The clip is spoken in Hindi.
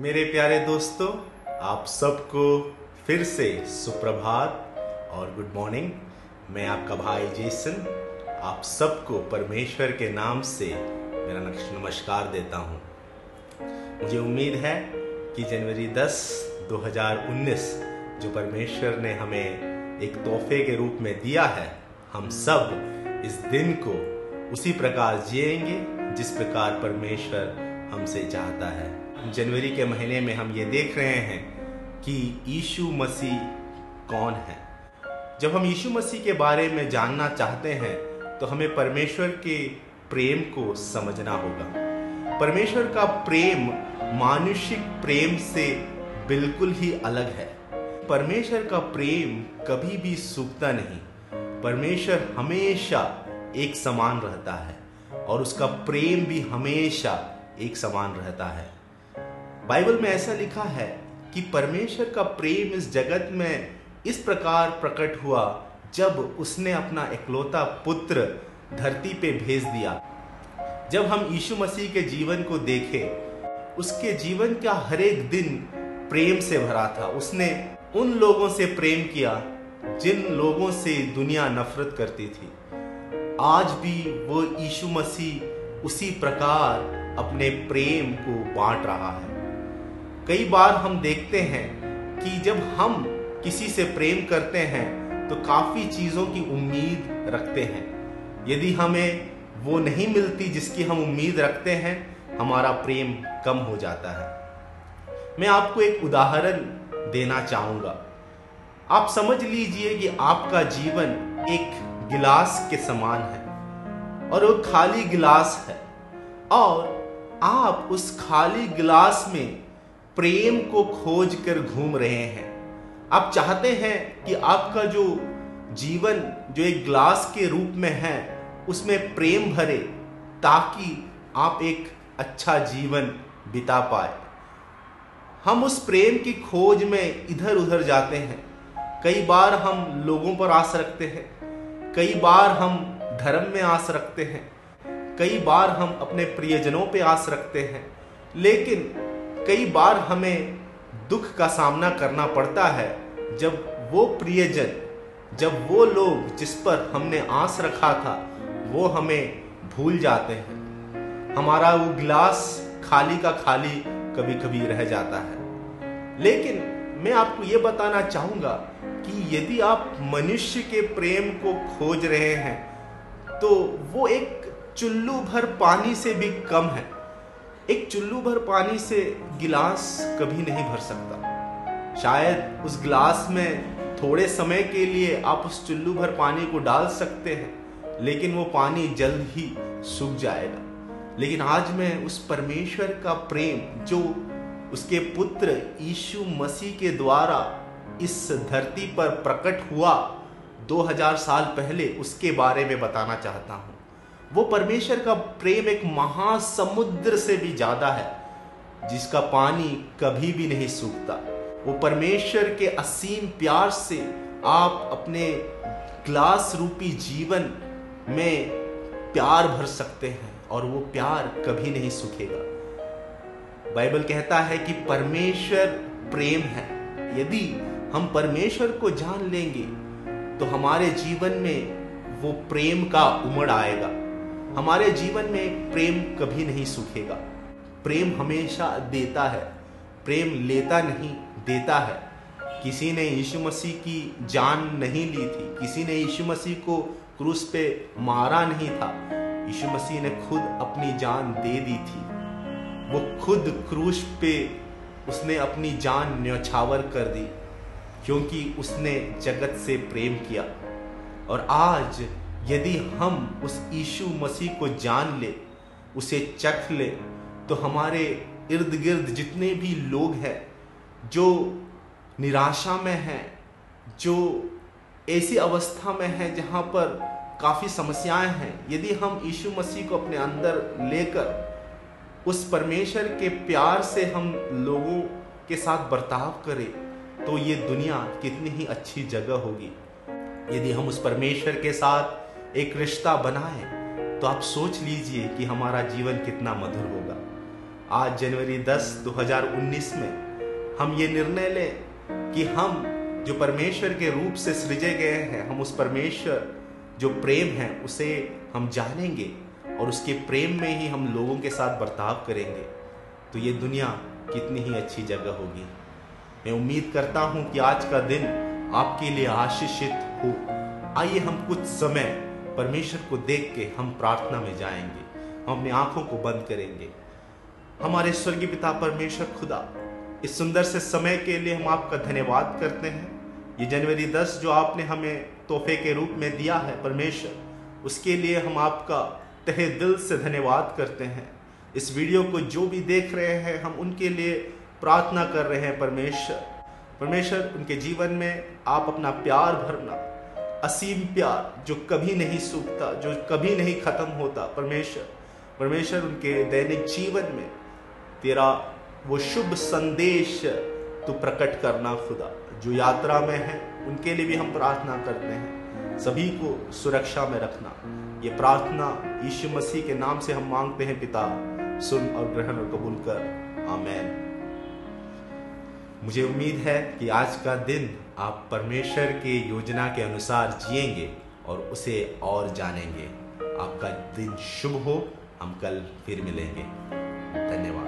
मेरे प्यारे दोस्तों, आप सबको फिर से सुप्रभात और गुड मॉर्निंग मैं आपका भाई जेसन आप सबको परमेश्वर के नाम से मेरा नमस्कार देता हूँ। मुझे उम्मीद है कि जनवरी 10 2019 जो परमेश्वर ने हमें एक तोहफे के रूप में दिया है, हम सब इस दिन को उसी प्रकार जिएँगे, जिस प्रकार परमेश्वर हमसे चाहता है। जनवरी के महीने में हम ये देख रहे हैं कि यीशु मसीह कौन है। जब हम यीशु मसीह के बारे में जानना चाहते हैं तो हमें परमेश्वर के प्रेम को समझना होगा। परमेश्वर का प्रेम मानुषिक प्रेम से बिल्कुल ही अलग है। परमेश्वर का प्रेम कभी भी सूखता नहीं। परमेश्वर हमेशा एक समान रहता है और उसका प्रेम भी हमेशा एक समान रहता है। बाइबल में ऐसा लिखा है कि परमेश्वर का प्रेम इस जगत में इस प्रकार प्रकट हुआ जब उसने अपना इकलौता पुत्र धरती पे भेज दिया। जब हम यीशु मसीह के जीवन को देखें, उसके जीवन का हर एक दिन प्रेम से भरा था। उसने उन लोगों से प्रेम किया जिन लोगों से दुनिया नफरत करती थी। आज भी वो यीशु मसीह उसी प्रकार अपने प्रेम को बांट रहा है। कई बार हम देखते हैं कि जब हम किसी से प्रेम करते हैं तो काफ़ी चीज़ों की उम्मीद रखते हैं। यदि हमें वो नहीं मिलती जिसकी हम उम्मीद रखते हैं, हमारा प्रेम कम हो जाता है। मैं आपको एक उदाहरण देना चाहूँगा। आप समझ लीजिए कि आपका जीवन एक गिलास के समान है और वो खाली गिलास है और आप उस खाली गिलास में प्रेम को खोज कर घूम रहे हैं। आप चाहते हैं कि आपका जो जीवन, जो एक ग्लास के रूप में है, उसमें प्रेम भरे, ताकि आप एक अच्छा जीवन बिता पाए। हम उस प्रेम की खोज में इधर उधर जाते हैं। कई बार हम लोगों पर आस रखते हैं। कई बार हम धर्म में आस रखते हैं। कई बार हम अपने प्रियजनों पे आस रखते हैं। लेकिन कई बार हमें दुख का सामना करना पड़ता है जब वो प्रियजन, जब वो लोग जिस पर हमने आस रखा था, वो हमें भूल जाते हैं। हमारा वो गिलास खाली का खाली कभी कभी रह जाता है। लेकिन मैं आपको ये बताना चाहूँगा कि यदि आप मनुष्य के प्रेम को खोज रहे हैं तो वो एक चुल्लू भर पानी से भी कम है। एक चुल्लू भर पानी से गिलास कभी नहीं भर सकता। शायद उस गिलास में थोड़े समय के लिए आप उस चुल्लू भर पानी को डाल सकते हैं, लेकिन वो पानी जल्द ही सूख जाएगा। लेकिन आज मैं उस परमेश्वर का प्रेम, जो उसके पुत्र यीशु मसीह के द्वारा इस धरती पर प्रकट हुआ 2000 साल पहले, उसके बारे में बताना चाहता हूँ। वो परमेश्वर का प्रेम एक महासमुद्र से भी ज़्यादा है, जिसका पानी कभी भी नहीं सूखता। वो परमेश्वर के असीम प्यार से आप अपने ग्लास रूपी जीवन में प्यार भर सकते हैं और वो प्यार कभी नहीं सूखेगा। बाइबल कहता है कि परमेश्वर प्रेम है। यदि हम परमेश्वर को जान लेंगे तो हमारे जीवन में वो प्रेम का उमड़ आएगा। हमारे जीवन में प्रेम कभी नहीं सूखेगा। प्रेम हमेशा देता है। प्रेम लेता नहीं, देता है। किसी ने यीशु मसीह की जान नहीं ली थी, किसी ने यीशु मसीह को क्रूस पे मारा नहीं था। यीशु मसीह ने खुद अपनी जान दे दी थी। वो खुद क्रूस पे उसने अपनी जान न्यौछावर कर दी, क्योंकि उसने जगत से प्रेम किया। और आज यदि हम उस यीशु मसीह को जान ले, उसे चख ले तो हमारे इर्द गिर्द जितने भी लोग हैं, जो निराशा में हैं, जो ऐसी अवस्था में हैं जहाँ पर काफ़ी समस्याएँ हैं, यदि हम यीशु मसीह को अपने अंदर लेकर उस परमेश्वर के प्यार से हम लोगों के साथ बर्ताव करें तो ये दुनिया कितनी ही अच्छी जगह होगी। यदि हम उस परमेश्वर के साथ एक रिश्ता बनाए तो आप सोच लीजिए कि हमारा जीवन कितना मधुर होगा। आज जनवरी 10 2019 में हम ये निर्णय लें कि हम जो परमेश्वर के रूप से सृजे गए हैं, हम उस परमेश्वर जो प्रेम है, उसे हम जानेंगे और उसके प्रेम में ही हम लोगों के साथ बर्ताव करेंगे। तो ये दुनिया कितनी ही अच्छी जगह होगी। मैं उम्मीद करता हूँ कि आज का दिन आपके लिए आशीषित हो। आइए हम कुछ समय परमेश्वर को देख के हम प्रार्थना में जाएँगे। हम अपनी आँखों को बंद करेंगे। हमारे स्वर्गीय पिता परमेश्वर, खुदा, इस सुंदर से समय के लिए हम आपका धन्यवाद करते हैं। ये जनवरी 10 जो आपने हमें तोहफे के रूप में दिया है परमेश्वर, उसके लिए हम आपका तहे दिल से धन्यवाद करते हैं। इस वीडियो को जो भी देख रहे हैं, हम उनके लिए प्रार्थना कर रहे हैं परमेश्वर। परमेश्वर, उनके जीवन में आप अपना प्यार भरना असीम प्यार जो कभी नहीं सूखता, जो कभी नहीं खत्म होता। परमेश्वर परमेश्वर उनके दैनिक जीवन में तेरा वो शुभ संदेश तू प्रकट करना खुदा। जो यात्रा में है, उनके लिए भी हम प्रार्थना करते हैं। सभी को सुरक्षा में रखना। ये प्रार्थना यीशु मसीह के नाम से हम मांगते हैं, पिता। सुन और ग्रहण और कबूल कर। आमेन। मुझे उम्मीद है कि आज का दिन आप परमेश्वर के योजना के अनुसार जिएँगे और उसे और जानेंगे। आपका दिन शुभ हो। हम कल फिर मिलेंगे। धन्यवाद।